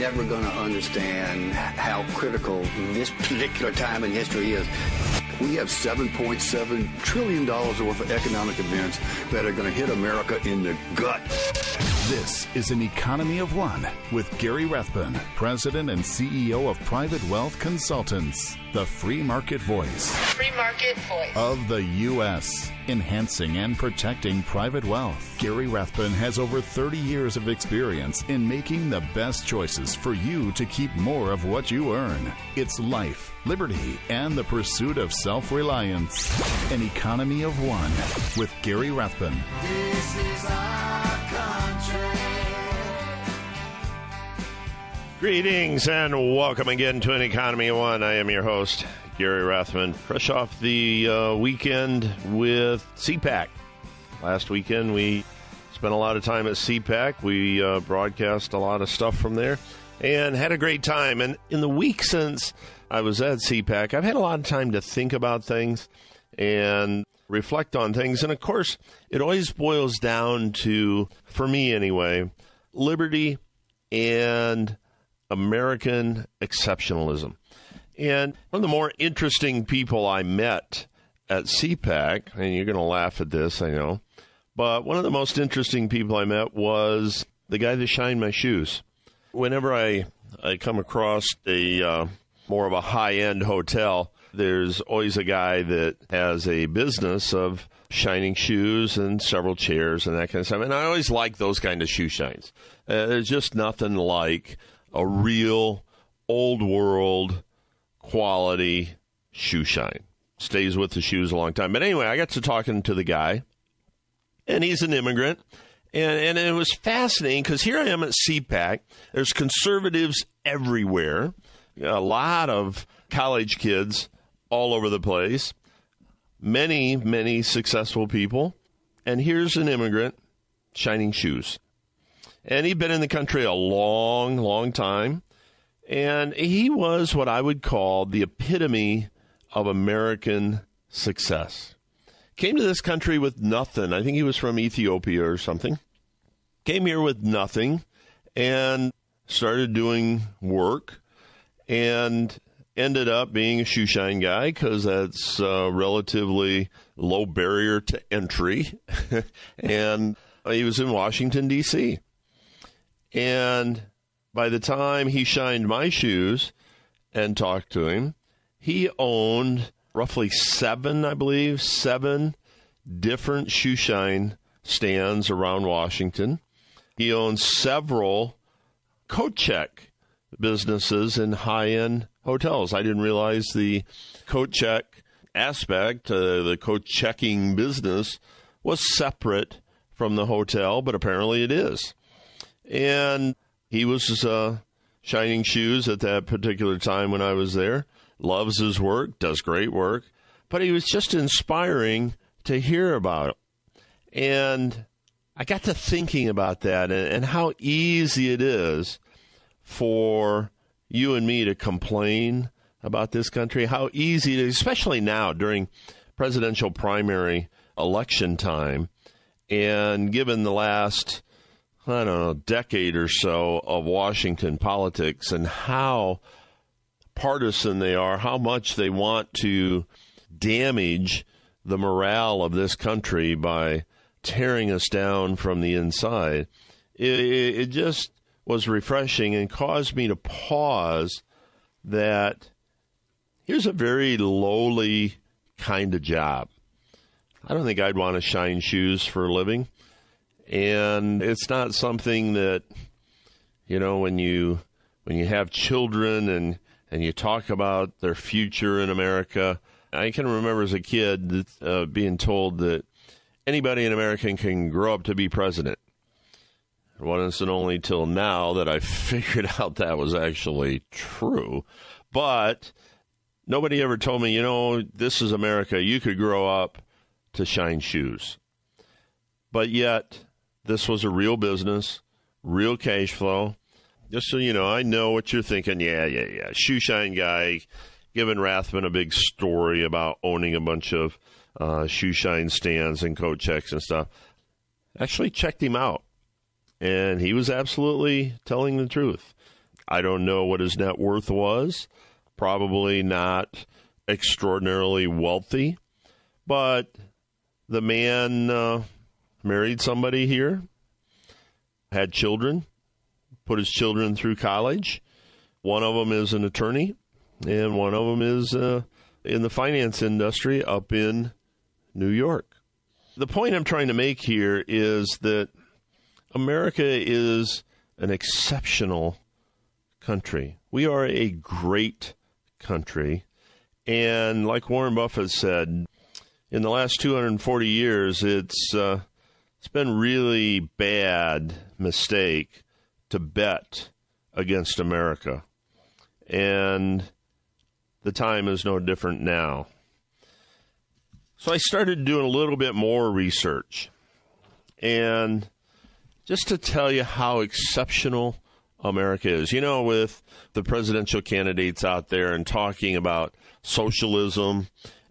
never going to understand how critical this particular time in history is. We have $7.7 trillion worth of economic events that are going to hit America in the gut. This is an economy of one with Gary Rathbun, President and CEO of Private Wealth Consultants, the free market voice. Free market voice. Of the U.S., enhancing and protecting private wealth. Gary Rathbun has over 30 years of experience in making the best choices for you to keep more of what you earn. It's life, liberty, and the pursuit of self reliance. An economy of one with Gary Rathbun. This is our Greetings and welcome again to an Economy One. I am your host, Gary Rathbun. Fresh off the uh, weekend with CPAC. Last weekend we spent a lot of time at CPAC. We uh, broadcast a lot of stuff from there and had a great time. And in the week since I was at CPAC, I've had a lot of time to think about things and reflect on things. And of course, it always boils down to, for me anyway, liberty and American exceptionalism. And one of the more interesting people I met at CPAC, and you're going to laugh at this, I know, but one of the most interesting people I met was the guy that shined my shoes. Whenever I, I come across a uh, more of a high end hotel, there's always a guy that has a business of shining shoes and several chairs and that kind of stuff. And I always like those kind of shoe shines. Uh, there's just nothing like a real old world quality shoe shine. Stays with the shoes a long time. But anyway, I got to talking to the guy, and he's an immigrant. And, and it was fascinating because here I am at CPAC. There's conservatives everywhere, a lot of college kids all over the place, many, many successful people. And here's an immigrant shining shoes. And he'd been in the country a long, long time. And he was what I would call the epitome of American success. Came to this country with nothing. I think he was from Ethiopia or something. Came here with nothing and started doing work and ended up being a shoe shine guy because that's a relatively low barrier to entry. and he was in Washington, D.C. And by the time he shined my shoes and talked to him, he owned roughly seven, I believe, seven different shoe shine stands around Washington. He owns several coat check businesses in high end hotels. I didn't realize the coat check aspect, uh, the coat checking business, was separate from the hotel, but apparently it is. And he was uh, shining shoes at that particular time when I was there. Loves his work, does great work, but he was just inspiring to hear about. And I got to thinking about that and, and how easy it is for you and me to complain about this country. How easy it is, especially now during presidential primary election time. And given the last I don't know, decade or so of Washington politics and how partisan they are, how much they want to damage the morale of this country by tearing us down from the inside. It, it, just was refreshing and caused me to pause that here's a very lowly kind of job. I don't think I'd want to shine shoes for a living and it's not something that you know when you when you have children and and you talk about their future in America. I can remember as a kid uh, being told that anybody in America can grow up to be president. It wasn't only till now that I figured out that was actually true. But nobody ever told me, you know, this is America. You could grow up to shine shoes. But yet, this was a real business, real cash flow. Just so you know, I know what you're thinking. Yeah, yeah, yeah. Shoe shine guy giving Rathbun a big story about owning a bunch of uh, shoe shine stands and coat checks and stuff. Actually, checked him out, and he was absolutely telling the truth. I don't know what his net worth was. Probably not extraordinarily wealthy, but the man uh, married somebody here, had children, put his children through college. One of them is an attorney, and one of them is uh, in the finance industry up in New York. The point I'm trying to make here is that America is an exceptional country. We are a great country. And like Warren Buffett said, in the last 240 years, it's uh, it's been really bad mistake to bet against America, and the time is no different now. So I started doing a little bit more research, and just to tell you how exceptional America is. You know, with the presidential candidates out there and talking about socialism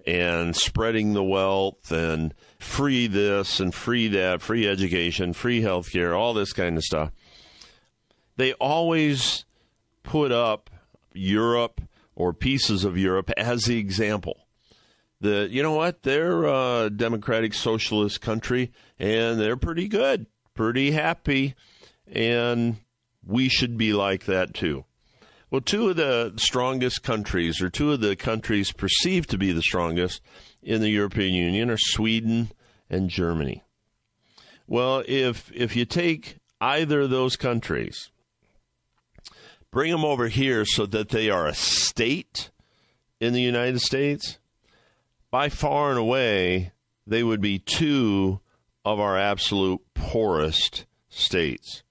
and spreading the wealth and free this and free that, free education, free healthcare, all this kind of stuff. They always put up Europe or pieces of Europe as the example. The you know what they're a democratic socialist country and they're pretty good, pretty happy, and we should be like that too. Well, two of the strongest countries, or two of the countries perceived to be the strongest in the European Union, are Sweden and Germany. Well, if if you take either of those countries, bring them over here so that they are a state in the United States, by far and away, they would be two of our absolute poorest states.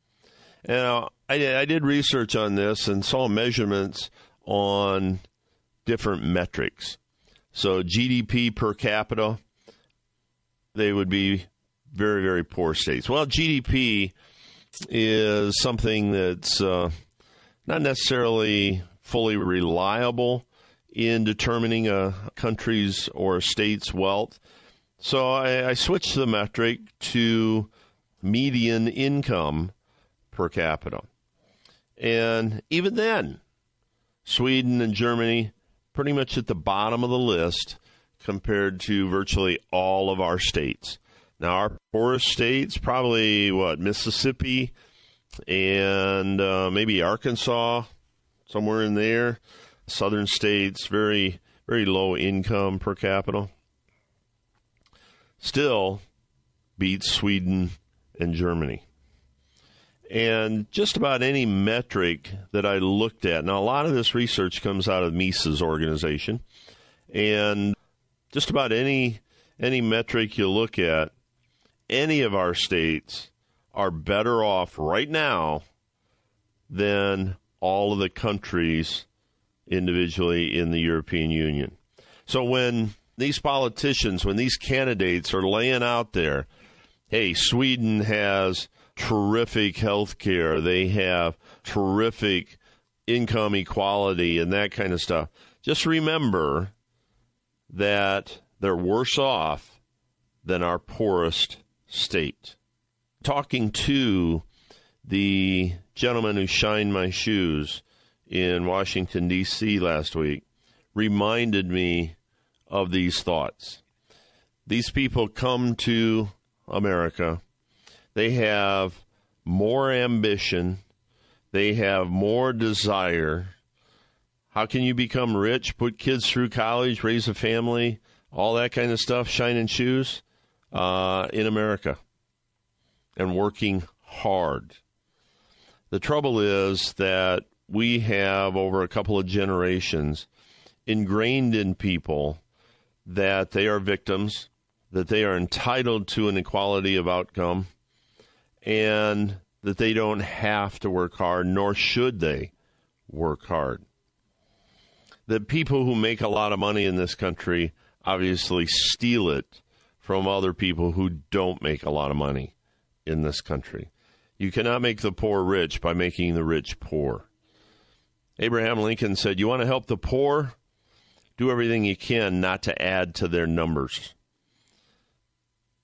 Now, I, I did research on this and saw measurements on different metrics. So GDP per capita, they would be very, very poor states. Well, GDP is something that's uh, not necessarily fully reliable in determining a country's or a state's wealth. So I, I switched the metric to median income per capita. And even then, Sweden and Germany pretty much at the bottom of the list compared to virtually all of our states. Now, our poorest states, probably what, Mississippi and uh, maybe Arkansas, somewhere in there. Southern states, very, very low income per capita. Still beats Sweden and Germany. And just about any metric that I looked at, now a lot of this research comes out of Mises organization, and just about any any metric you look at, any of our states are better off right now than all of the countries individually in the European Union. So when these politicians, when these candidates are laying out there, hey, Sweden has terrific health care. They have terrific income equality and that kind of stuff. Just remember that they're worse off than our poorest state. Talking to the gentleman who shined my shoes in Washington, D.C. last week reminded me of these thoughts. These people come to America they have more ambition, they have more desire. How can you become rich, put kids through college, raise a family, all that kind of stuff, shining shoes uh, in America and working hard? The trouble is that we have, over a couple of generations, ingrained in people that they are victims, that they are entitled to an equality of outcome, and that they don't have to work hard, nor should they work hard. The people who make a lot of money in this country obviously steal it from other people who don't make a lot of money in this country. You cannot make the poor rich by making the rich poor. Abraham Lincoln said, You want to help the poor? Do everything you can not to add to their numbers.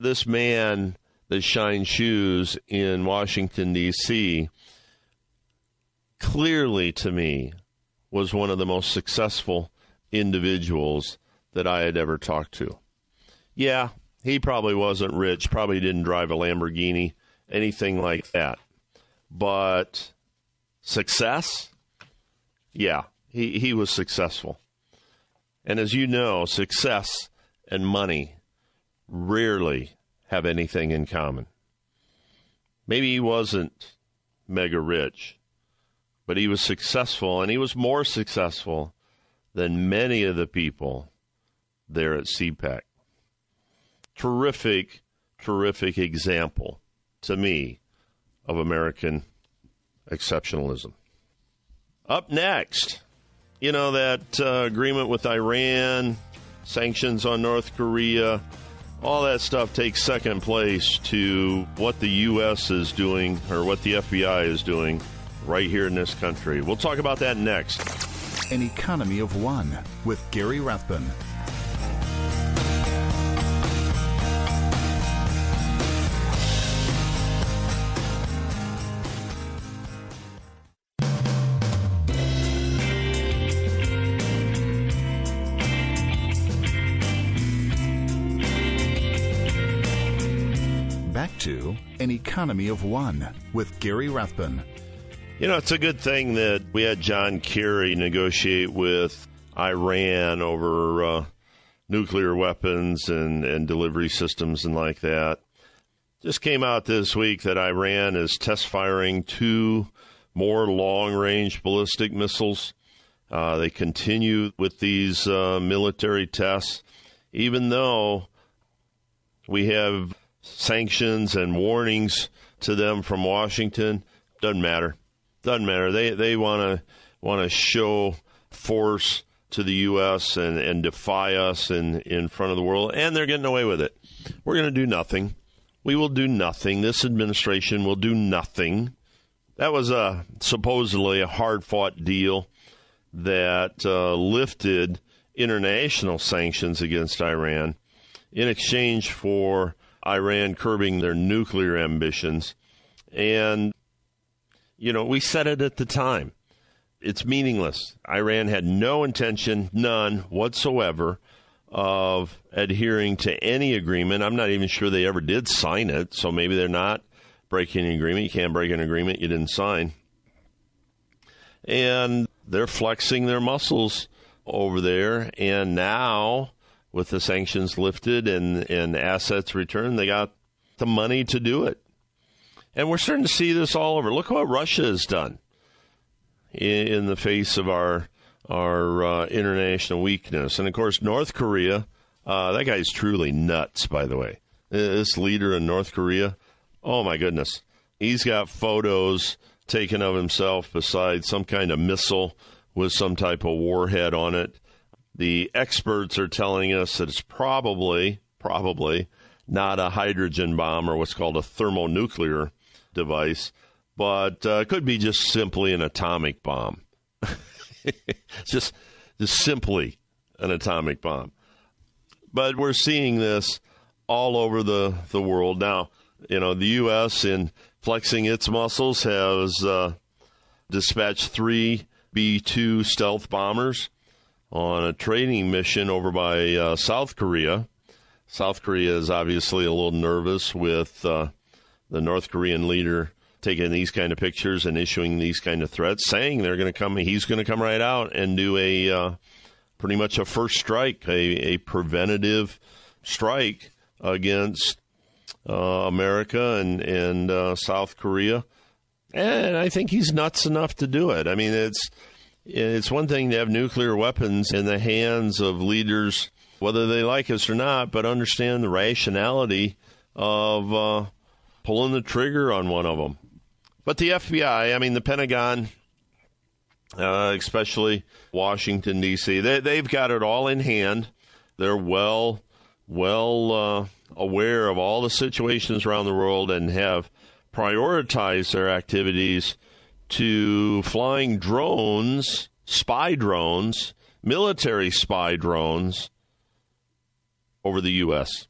This man that shine shoes in Washington, D.C., clearly to me was one of the most successful individuals that I had ever talked to. Yeah, he probably wasn't rich, probably didn't drive a Lamborghini, anything like that. But success? Yeah, he, he was successful. And as you know, success and money rarely have anything in common. Maybe he wasn't mega rich, but he was successful, and he was more successful than many of the people there at CPAC. Terrific, terrific example to me of American exceptionalism. Up next, you know, that uh, agreement with Iran, sanctions on North Korea, all that stuff takes second place to what the U.S. is doing or what the FBI is doing right here in this country. We'll talk about that next. An Economy of One with Gary Rathbun. Economy of One with Gary Rathbun. You know, it's a good thing that we had John Kerry negotiate with Iran over uh, nuclear weapons and, and delivery systems and like that. Just came out this week that Iran is test firing two more long range ballistic missiles. Uh, they continue with these uh, military tests, even though we have sanctions and warnings to them from Washington. Doesn't matter. Doesn't matter. They they want to want to show force to the U.S. and, and defy us in, in front of the world, and they're getting away with it. We're going to do nothing. We will do nothing. This administration will do nothing. That was a supposedly a hard fought deal that uh, lifted international sanctions against Iran in exchange for Iran curbing their nuclear ambitions. And, you know, we said it at the time. It's meaningless. Iran had no intention, none whatsoever, of adhering to any agreement. I'm not even sure they ever did sign it, so maybe they're not breaking an agreement. You can't break an agreement you didn't sign. And they're flexing their muscles over there. And now with the sanctions lifted and, and assets returned, they got the money to do it. And we're starting to see this all over. Look what Russia has done in, in the face of our our uh, international weakness. And of course, North Korea, uh, that guy's truly nuts, by the way. This leader in North Korea, oh my goodness. He's got photos taken of himself beside some kind of missile with some type of warhead on it the experts are telling us that it's probably, probably not a hydrogen bomb or what's called a thermonuclear device, but uh, it could be just simply an atomic bomb. just, just simply an atomic bomb. But we're seeing this all over the, the world. Now, you know, the U.S., in flexing its muscles, has uh, dispatched three B 2 stealth bombers on a training mission over by uh, South Korea. South Korea is obviously a little nervous with uh, the North Korean leader taking these kind of pictures and issuing these kind of threats, saying they're going to come. He's going to come right out and do a uh, pretty much a first strike, a, a preventative strike against uh, America and and uh, South Korea. And I think he's nuts enough to do it. I mean, it's it's one thing to have nuclear weapons in the hands of leaders, whether they like us or not, but understand the rationality of uh, pulling the trigger on one of them. But the FBI, I mean, the Pentagon, uh, especially Washington, D.C., they, they've got it all in hand. They're well, well uh, aware of all the situations around the world and have prioritized their activities to flying drones, spy drones, military spy drones over the U.S.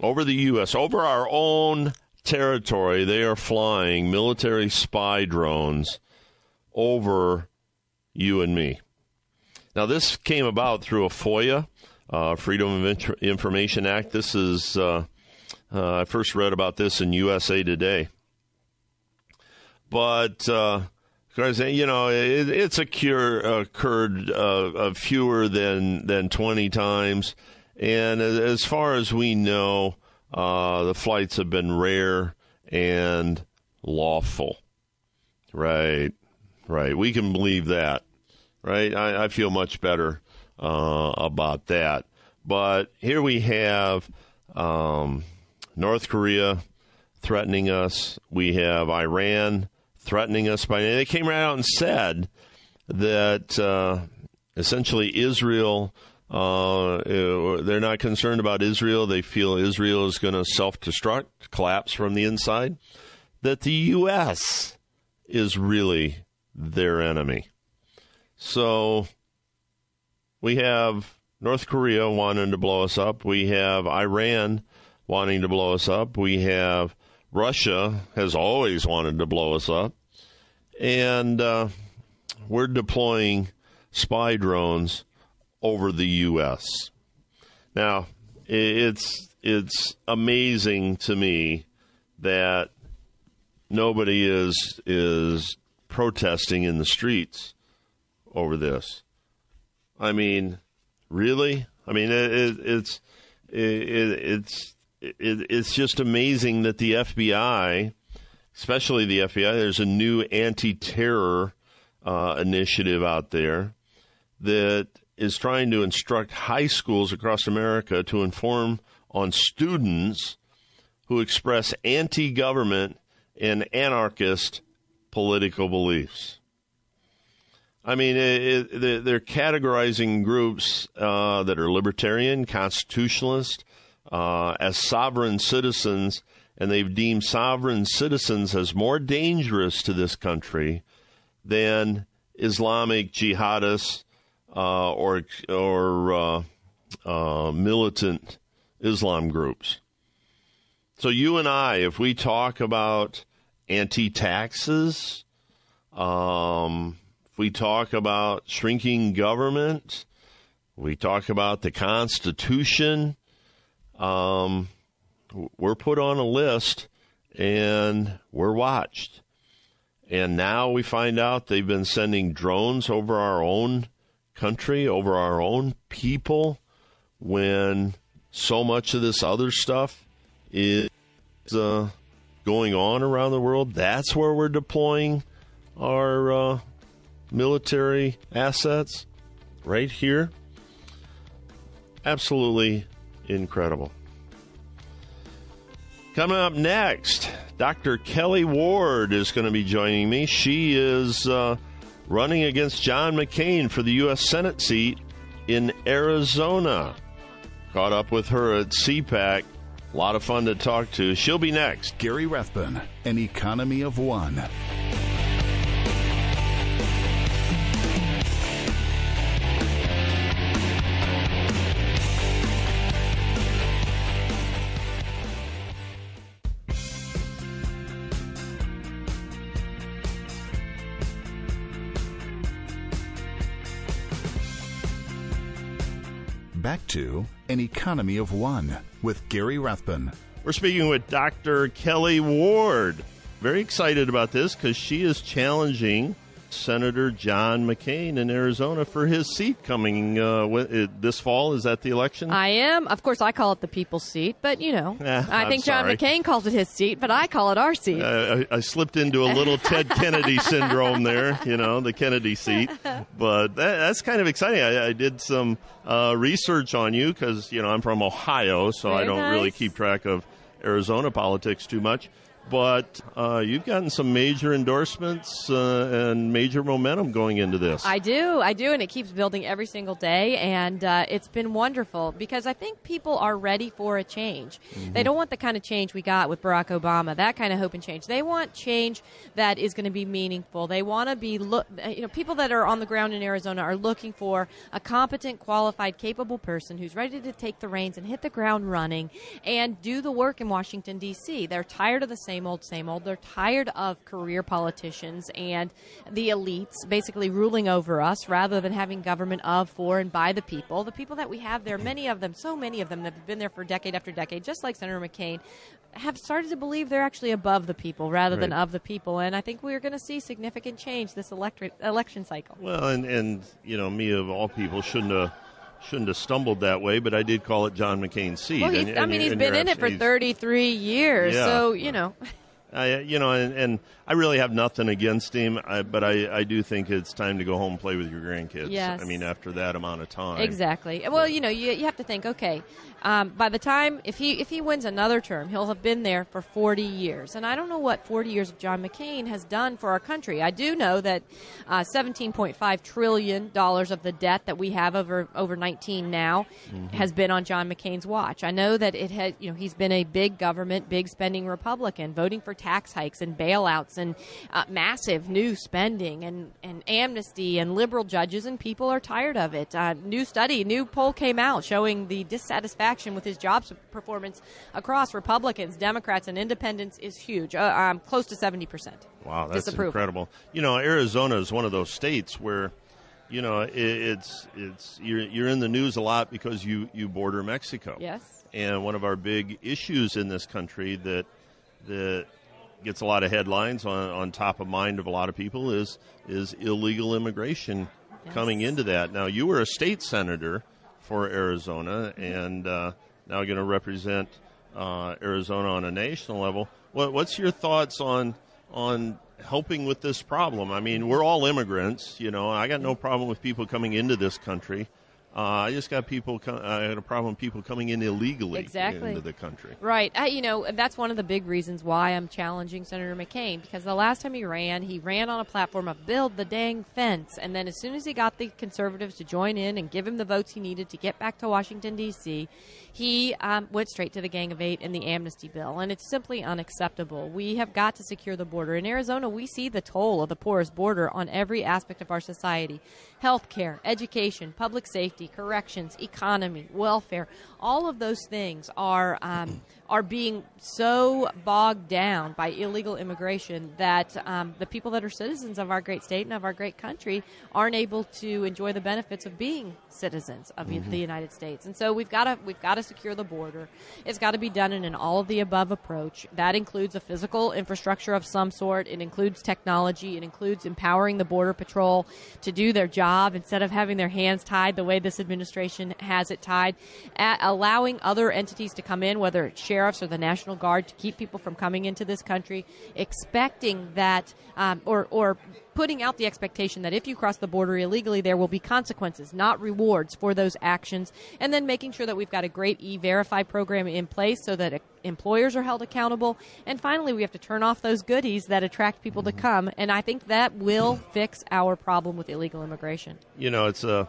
Over the U.S., over our own territory, they are flying military spy drones over you and me. Now, this came about through a FOIA, uh, Freedom of Information Act. This is, uh, uh, I first read about this in USA Today. But, uh, you know, it, it's occur, occurred uh, fewer than, than 20 times. And as far as we know, uh, the flights have been rare and lawful. Right, right. We can believe that, right? I, I feel much better uh, about that. But here we have um, North Korea threatening us. We have Iran threatening us. By name. they came right out and said that uh, essentially Israel. Uh, they're not concerned about Israel. They feel Israel is going to self destruct, collapse from the inside. That the U.S. is really their enemy. So we have North Korea wanting to blow us up. We have Iran wanting to blow us up. We have Russia has always wanted to blow us up. And uh, we're deploying spy drones over the U.S. Now, it's it's amazing to me that nobody is is protesting in the streets over this. I mean, really? I mean, it, it, it's it, it's it's just amazing that the FBI, especially the FBI, there's a new anti-terror uh, initiative out there that is trying to instruct high schools across America to inform on students who express anti-government and anarchist political beliefs. I mean, it, it, they're categorizing groups uh, that are libertarian, constitutionalist, uh, as sovereign citizens, and they've deemed sovereign citizens as more dangerous to this country than Islamic jihadists uh, or or uh, uh, militant Islam groups. So you and I, if we talk about anti-taxes, um, if we talk about shrinking government, we talk about the Constitution. Um, we're put on a list and we're watched. And now we find out they've been sending drones over our own country, over our own people, when so much of this other stuff is uh, going on around the world. That's where we're deploying our uh, military assets, right here. Absolutely incredible. Coming up next, Dr. Kelli Ward is going to be joining me. She is uh, running against John McCain for the U.S. Senate seat in Arizona. Caught up with her at CPAC. A lot of fun to talk to. She'll be next. Gary Rathbun, An Economy of One. An Economy of One with Gary Rathbun. We're speaking with Dr. Kelli Ward. Very excited about this because she is challenging Senator John McCain in Arizona for his seat coming uh, this fall. Is that the election? I am. Of course, I call it the people's seat, but you know, eh, I think. John McCain calls it his seat, but I call it our seat. Uh, I, I, slipped into a little Ted Kennedy syndrome there, you know, the Kennedy seat. But that, that's kind of exciting. I, I did some uh, research on you because, you know, I'm from Ohio, so Very I don't nice. really keep track of Arizona politics too much but uh, you've gotten some major endorsements uh, and major momentum going into this. I do, I do, and it keeps building every single day, and uh, it's been wonderful because I think people are ready for a change. Mm-hmm. They don't want the kind of change we got with Barack Obama, that kind of hope and change. They want change that is going to be meaningful. They want to be look, you know, people that are on the ground in Arizona are looking for a competent, qualified, capable person who's ready to take the reins and hit the ground running and do the work in Washington D.C. They're tired of the same same old, same old. They're tired of career politicians and the elites basically ruling over us rather than having government of, for, and by the people. The people that we have there, many of them, so many of them that have been there for decade after decade, just like Senator McCain, have started to believe they're actually above the people rather than of the people. And I think we're going to see significant change this election cycle. Well, and and you know, me of all people shouldn't have shouldn't have stumbled that way, but I did call it John McCain's seat. Well, and- I mean, he's and been in it for 33 years, Yeah. so you know. I, you know, and, and I really have nothing against him, I, but I, I do think it's time to go home and play with your grandkids. Yes. I mean, after that amount of time. Exactly. Well, you know, you, you have to think. Okay, um, by the time if he if he wins another term, he'll have been there for forty years, and I don't know what forty years of John McCain has done for our country. I do know that uh, seventeen point five trillion dollars of the debt that we have over over nineteen now has been on John McCain's watch. I know that it had you know he's been a big government, big spending Republican, voting for tax hikes and bailouts and uh, massive new spending and and amnesty and liberal judges, and people are tired of it. Uh, new study, new poll came out showing the dissatisfaction with his job performance across Republicans, Democrats, and Independents is huge, uh, um, close to seventy percent. Wow, that's incredible. You know, Arizona is one of those states where, you know, it, it's it's you're you're in the news a lot because you you border Mexico. Yes. And one of our big issues in this country that that gets a lot of headlines on, on top of mind of a lot of people is is illegal immigration Yes. coming into that. Now, you were a state senator for Arizona, and uh, now going to represent uh, Arizona on a national level. What, what's your thoughts on on helping with this problem? I mean, we're all immigrants. You know, I got no problem with people coming into this country. Uh, I just got people. Co- I had a problem with people coming in illegally Exactly. into the country. Right. I, you know, that's one of the big reasons why I'm challenging Senator McCain because the last time he ran, he ran on a platform of build the dang fence. And then as soon as he got the conservatives to join in and give him the votes he needed to get back to Washington, D.C., he um, went straight to the Gang of Eight and the amnesty bill. And it's simply unacceptable. We have got to secure the border. In Arizona, we see the toll of the porous border on every aspect of our society health care, education, public safety, corrections, economy, welfare. All of those things are. Um, are being so bogged down by illegal immigration that um, the people that are citizens of our great state and of our great country aren't able to enjoy the benefits of being citizens of the United States. And so we've got to we've got to secure the border. It's got to be done in an all of the above approach. That includes a physical infrastructure of some sort. It includes technology. It includes empowering the border patrol to do their job instead of having their hands tied the way this administration has it tied. At allowing other entities to come in, whether it's sheriffs or the National Guard, to keep people from coming into this country, expecting that, um, or or putting out the expectation that if you cross the border illegally, there will be consequences, not rewards for those actions, and then making sure that we've got a great e-verify program in place so that uh, employers are held accountable. And finally, we have to turn off those goodies that attract people to come, and I think that will fix our problem with illegal immigration. you know, it's a,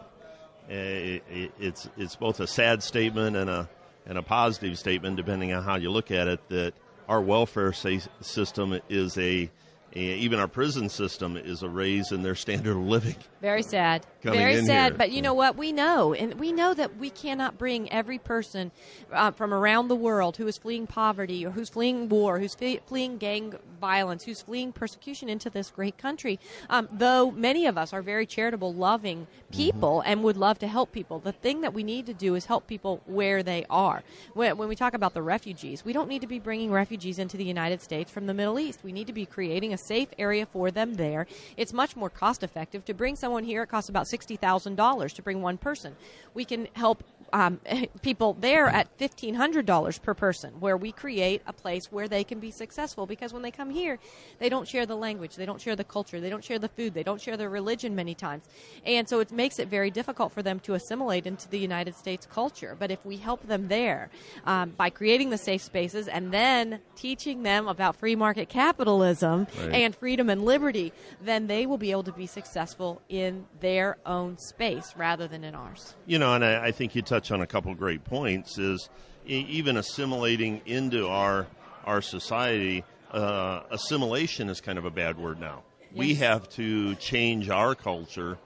a it's it's both a sad statement and a and a positive statement, depending on how you look at it. That our welfare system is a even our prison system is a raise in their standard of living. Very sad. Very sad. here. But you know what? We know, and we know that we cannot bring every person uh, from around the world who is fleeing poverty or who's fleeing war, who's fle- fleeing gang violence, who's fleeing persecution into this great country. Um, though many of us are very charitable, loving people and would love to help people, the thing that we need to do is help people where they are. When, when we talk about the refugees, we don't need to be bringing refugees into the United States from the Middle East. We need to be creating a safe area for them there. It's much more cost effective to bring someone here. It costs about $60,000 to bring one person. We can help um, people there at $1,500 per person, where we create a place where they can be successful. Because when they come here, they don't share the language, they don't share the culture, they don't share the food, they don't share their religion many times. And so it makes it very difficult for them to assimilate into the United States culture. But if we help them there um, by creating the safe spaces and then teaching them about free market capitalism Right. And freedom and liberty, then they will be able to be successful in their own space rather than in ours. You know, and I, I think you touch on a couple great points. Is even assimilating into our our society. Uh, assimilation is kind of a bad word now. We have to change our culture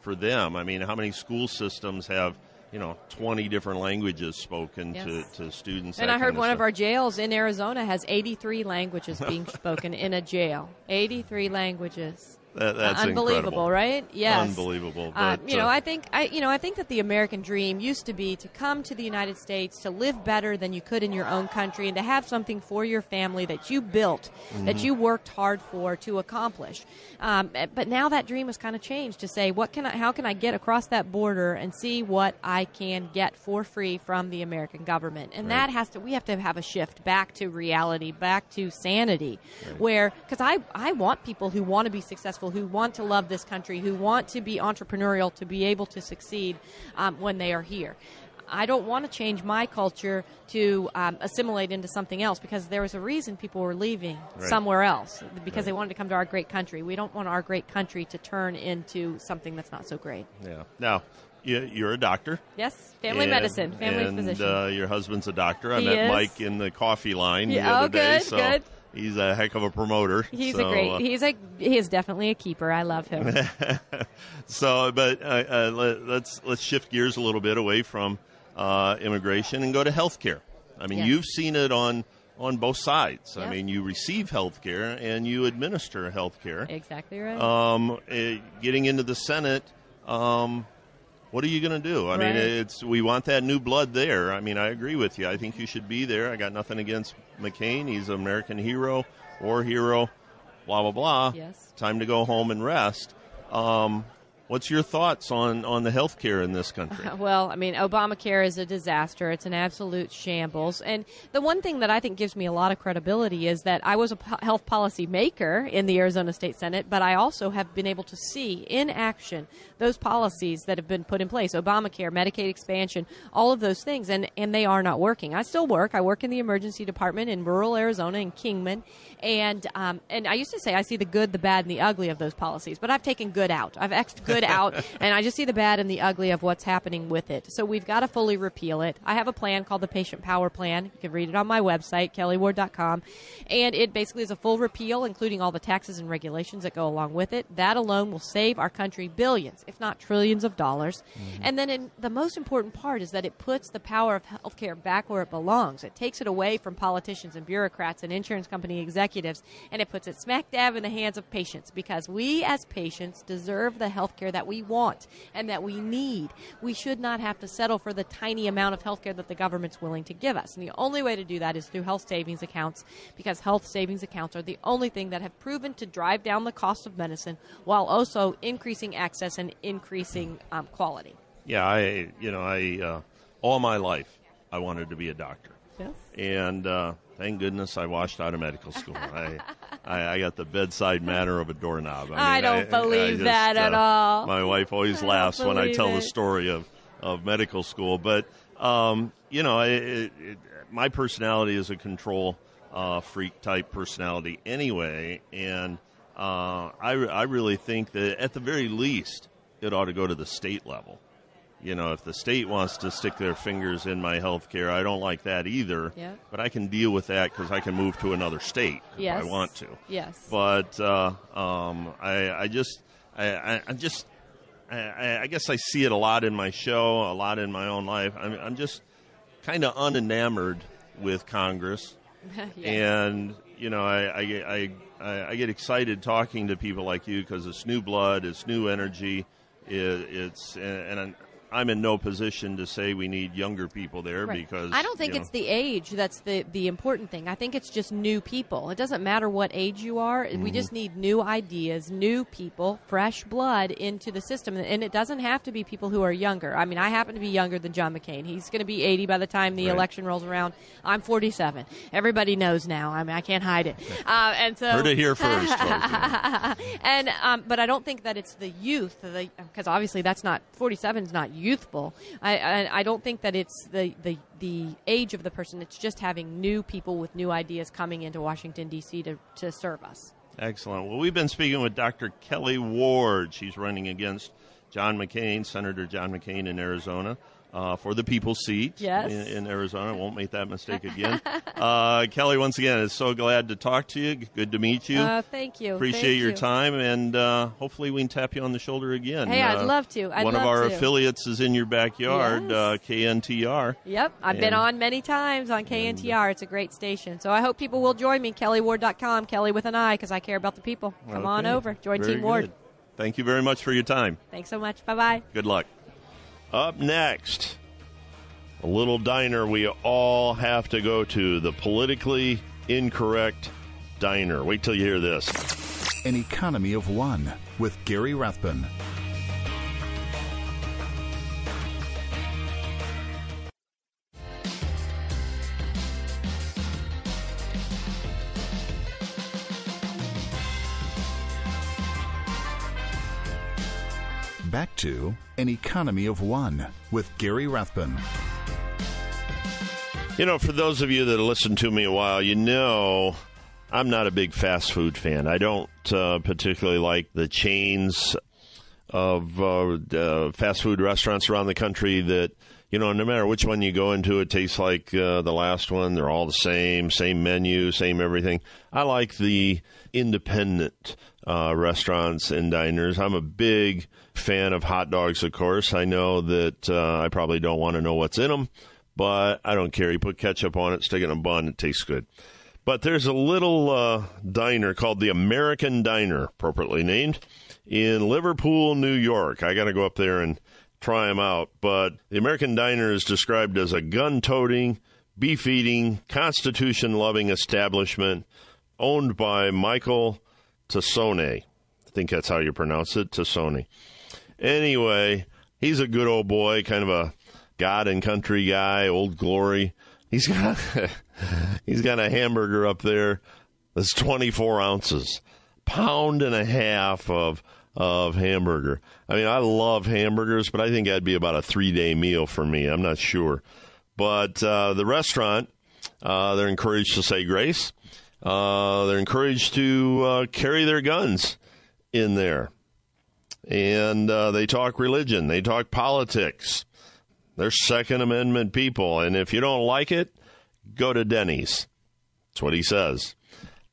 for them. I mean, how many school systems have you know, 20 different languages spoken Yes. to, to students. And I heard one of stuff. our jails in Arizona has 83 languages being spoken in a jail. 83 languages. That- that's unbelievable, incredible. right? Yes, Unbelievable, Uh, but, you know, uh, I think I, you know, I think that the American dream used to be to come to the United States to live better than you could in your own country, and to have something for your family that you built, that Mm-hmm. you worked hard for to accomplish. Um, eh, but now that dream has kind of changed to say, what can I, how can I get across that border and see what I can get for free from the American government? And that has to, we have to have a shift back to reality, back to sanity, where because I I want people who want to be successful, who want to love this country, who want to be entrepreneurial, to be able to succeed um, when they are here. I don't want to change my culture to um, assimilate into something else because there was a reason people were leaving Right. somewhere else because they wanted to come to our great country. We don't want our great country to turn into something that's not so great. Yeah. Now, you, you're a doctor. Yes, family and- medicine, family and, physician. Uh, your husband's a doctor. I He met is. Mike in the coffee line the other oh, day. good, so good. He's a heck of a promoter. he's so, a great. uh, He's a. He is definitely a keeper. I love him. So, but uh, uh, let, let's let's shift gears a little bit away from uh, immigration and go to healthcare. I mean, Yes. you've seen it on on both sides. I mean, you receive healthcare and you administer healthcare. exactly right. Um, eh, getting into the Senate, um, what are you going to do? I mean, it's we want that new blood there. I mean, I agree with you. I think you should be there. I got nothing against McCain. He's an American hero, war hero, blah blah blah. Yes. Time to go home and rest. Um, what's your thoughts on on the health care in this country? Well, I mean, Obamacare is a disaster. It's an absolute shambles. And the one thing that I think gives me a lot of credibility is that I was a health policy maker in the Arizona State Senate, but I also have been able to see in action those policies that have been put in place Obamacare, Medicaid expansion, all of those things, and, and they are not working. I still work. I work in the emergency department in rural Arizona in Kingman. And, um, and I used to say I see the good, the bad, and the ugly of those policies, but I've taken good out. I've X'd good out, and I just see the bad and the ugly of what's happening with it. So we've got to fully repeal it. I have a plan called the Patient Power Plan. You can read it on my website, kelliward.com. And it basically is a full repeal, including all the taxes and regulations that go along with it. That alone will save our country billions, if not trillions of dollars. Mm-hmm. And then in, the most important part is that it puts the power of healthcare back where it belongs. It takes it away from politicians and bureaucrats and insurance company executives, and it puts it smack dab in the hands of patients because we as patients deserve the healthcare that we want and that we need. We should not have to settle for the tiny amount of healthcare that the government's willing to give us. And the only way to do that is through health savings accounts because health savings accounts are the only thing that have proven to drive down the cost of medicine while also increasing access and increasing um, quality. Yeah, I you know I uh, all my life I wanted to be a doctor. Yes. and uh, thank goodness I washed out of medical school. I, I, I got the bedside manner of a doorknob. I don't believe just, that at uh, all. My wife always I laughs when I tell the story of, of medical school. But um, you know, it, it, it, my personality is a control uh, freak type personality anyway, and uh, I, I really think that at the very least it ought to go to the state level you know, if the state wants to stick their fingers in my health care, I don't like that either. Yeah. But I can deal with that because I can move to another state Yes. if I want to. Yes. But uh, um, I, I just, I, I, I just, I- I, guess I see it a lot in my show, a lot in my own life. I'm, I'm just kind of unenamored with Congress and you know I I, get- I get excited talking to people like you because it's new blood, it's new energy, it, it's and I'm, I'm in no position to say we need younger people there Right. because I don't think it's know, the age that's the the important thing. I think it's just new people. It doesn't matter what age you are. We Mm-hmm. just need new ideas, new people, fresh blood into the system, and it doesn't have to be people who are younger. I mean, I happen to be younger than John McCain. He's going to be 80 by the time the Right. election rolls around. I'm 47. Everybody knows now. I mean, I can't hide it. Uh, and so heard it here first. and um, but I don't think that it's the youth because obviously that's not 47 is not youthful. I, I I don't think that it's the the the age of the person. It's just having new people with new ideas coming into Washington D.C. to to serve us. Excellent. Well, we've been speaking with Dr. Kelli Ward. She's running against John McCain, Senator John McCain in Arizona. uh, for the people's seat Yes. in, in Arizona. I won't make that mistake again. uh, Kelli, once again, it's so glad to talk to you. Good to meet you. Uh, thank you. Appreciate Thank your you. time, and uh, hopefully we can tap you on the shoulder again. Hey, I'd Uh, love to. I'd one of our to. affiliates is in your backyard, Yes. uh, KNTR. Yep, I've been on many times on KNTR. It's a great station. So I hope people will join me, kelliward.com, Kelli with an I, because I care about the people. Come on over. Join Very Team Ward. good. Thank you very much for your time. Thanks so much. Bye bye. Good luck. Up next, a little diner we all have to go to the politically incorrect diner. Wait till you hear this. An Economy of One with Gary Rathbun. Back to An Economy of One with Gary Rathbun. You know, for those of you that have listened to me a while, you know I'm not a big fast food fan. I don't uh, particularly like the chains of uh, uh, fast food restaurants around the country that, you know, no matter which one you go into, it tastes like uh, the last one. They're all the same, same menu, same everything. I like the independent uh, restaurants and diners. I'm a big fan of hot dogs, of course. I know that uh, I probably don't want to know what's in them, but I don't care. You put ketchup on it, stick it in a bun, it tastes good. But there's a little uh, diner called the American Diner, appropriately named, in Liverpool, New York. I got to go up there and try them out. But the American Diner is described as a gun toting, beef eating, constitution loving establishment owned by Michael Tassone. I think that's how you pronounce it, Tassone. Anyway, he's a good old boy, kind of a God and country guy, old glory. He's got he's got a hamburger up there that's 24 ounces, pound and a half of of hamburger. I mean, I love hamburgers, but I think that'd be about a three day meal for me. I'm not sure, but uh, the restaurant uh, they're encouraged to say grace. Uh, they're encouraged to uh, carry their guns in there, and uh, they talk religion. They talk politics. They're Second Amendment people, and if you don't like it, go to Denny's. That's what he says.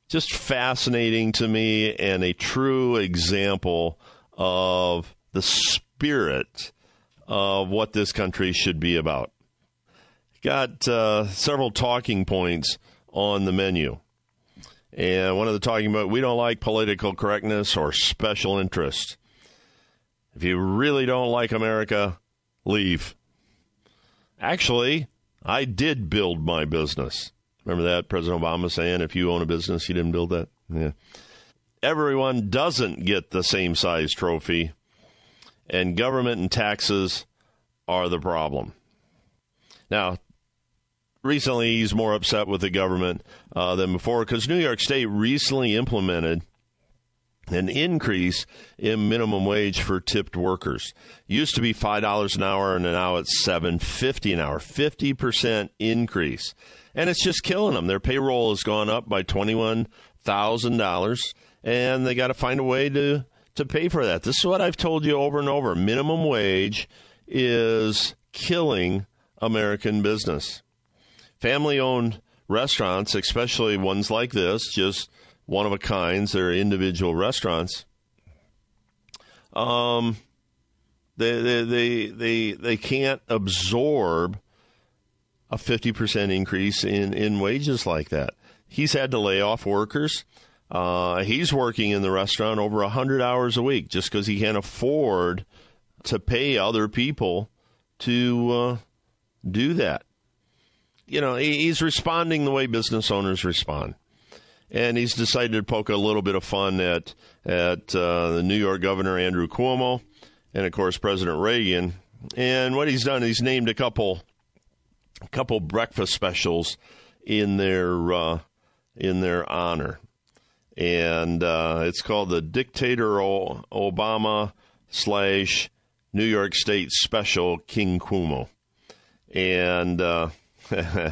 Just fascinating to me, and a true example of the spirit of what this country should be about. Got uh, several talking points on the menu. And one of the talking about we don't like political correctness or special interest. If you really don't like America, leave. Actually, I did build my business. Remember that President Obama saying if you own a business, you didn't build that? Yeah. Everyone doesn't get the same size trophy, and government and taxes are the problem. Now, recently he's more upset with the government uh, than before because New York State recently implemented an increase in minimum wage for tipped workers. Used to be five dollars an hour, and now it's seven fifty an hour. Fifty percent increase, and it's just killing them. Their payroll has gone up by twenty one thousand dollars, and they got to find a way to to pay for that. This is what I've told you over and over. Minimum wage is killing American business. Family owned restaurants, especially ones like this, just one of a kinds, they're individual restaurants. Um, they, they, they, they, they can't absorb a 50% increase in, in wages like that. He's had to lay off workers. Uh, he's working in the restaurant over 100 hours a week just because he can't afford to pay other people to uh, do that. You know, he's responding the way business owners respond. And he's decided to poke a little bit of fun at at uh, the New York Governor Andrew Cuomo, and of course President Reagan. And what he's done, he's named a couple a couple breakfast specials in their uh, in their honor, and uh, it's called the Dictator Obama slash New York State Special King Cuomo, and uh, uh,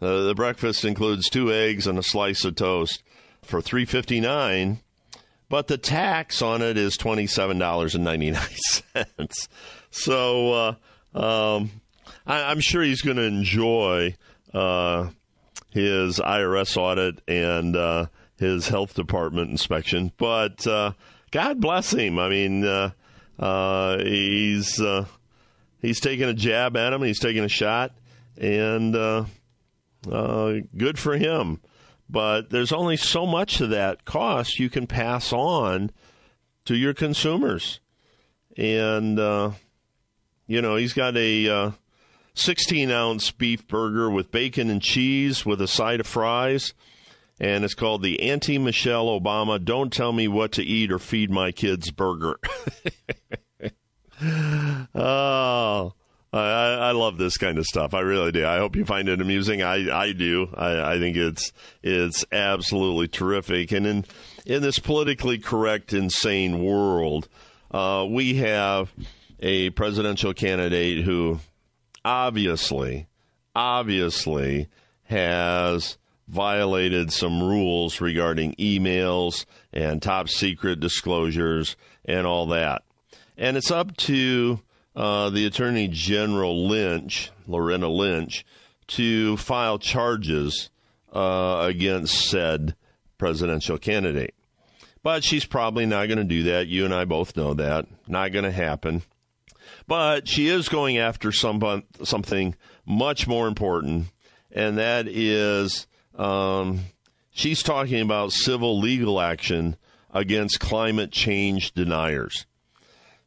the breakfast includes two eggs and a slice of toast for three fifty nine, but the tax on it is twenty seven dollars and ninety nine cents. So. Uh, um, I, am sure he's going to enjoy uh, his IRS audit and uh, his health department inspection. But uh, God bless him. I mean, uh, uh, he's uh, he's taking a jab at him. He's taking a shot, and good for him. But there's only so much of that cost you can pass on to your consumers, and you know he's got a 16 ounce beef burger with bacon and cheese with a side of fries. And it's called the Anti Michelle Obama Don't Tell Me What to Eat or Feed My Kids Burger. oh, I, I, love this kind of stuff. I really do. I hope you find it amusing. I, I do. I, I think it's it's absolutely terrific. And in in this politically correct, insane world, uh, we have a presidential candidate who obviously, obviously has violated some rules regarding emails and top secret disclosures and all that. And it's up to uh, the Attorney General Lynch, Loretta Lynch, to file charges uh, against said presidential candidate. But she's probably not going to do that. You and I both know that. Not going to happen. But she is going after some, something much more important, and that is um, she's talking about civil legal action against climate change deniers.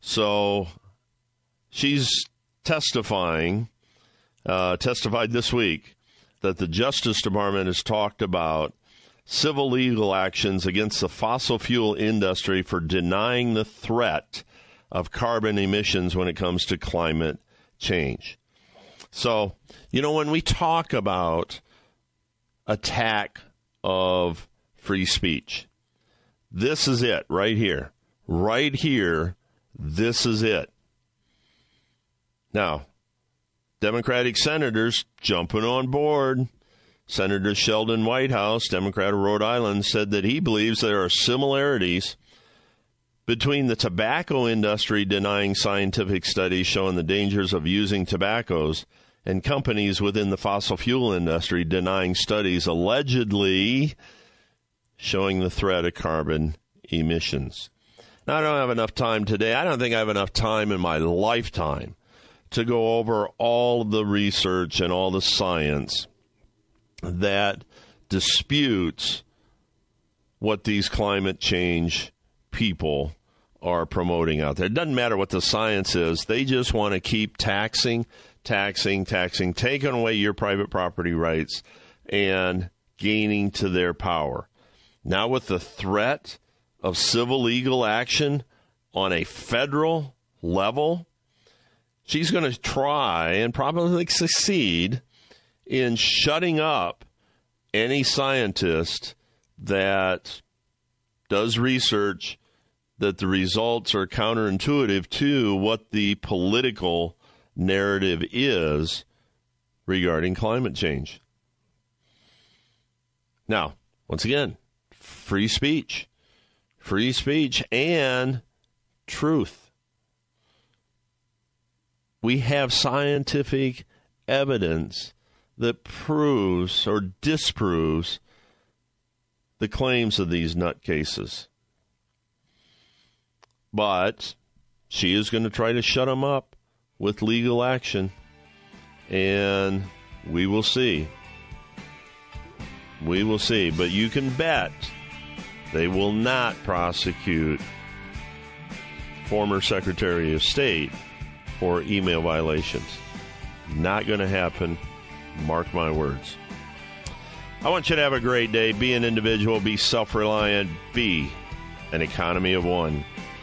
So she's testifying, uh, testified this week that the Justice Department has talked about civil legal actions against the fossil fuel industry for denying the threat of carbon emissions when it comes to climate change. So, you know, when we talk about attack of free speech, this is it right here. Right here, this is it. Now, Democratic senators jumping on board. Senator Sheldon Whitehouse, Democrat of Rhode Island, said that he believes there are similarities between the tobacco industry denying scientific studies showing the dangers of using tobaccos and companies within the fossil fuel industry denying studies allegedly showing the threat of carbon emissions. Now, I don't have enough time today. I don't think I have enough time in my lifetime to go over all the research and all the science that disputes what these climate change people are promoting out there. It doesn't matter what the science is, they just want to keep taxing, taxing, taxing, taking away your private property rights and gaining to their power. Now, with the threat of civil legal action on a federal level, she's going to try and probably succeed in shutting up any scientist that does research that the results are counterintuitive to what the political narrative is regarding climate change. Now, once again, free speech, free speech, and truth. We have scientific evidence that proves or disproves the claims of these nutcases. But she is going to try to shut him up with legal action. And we will see. We will see. But you can bet they will not prosecute former Secretary of State for email violations. Not going to happen. Mark my words. I want you to have a great day. Be an individual, be self reliant, be an economy of one.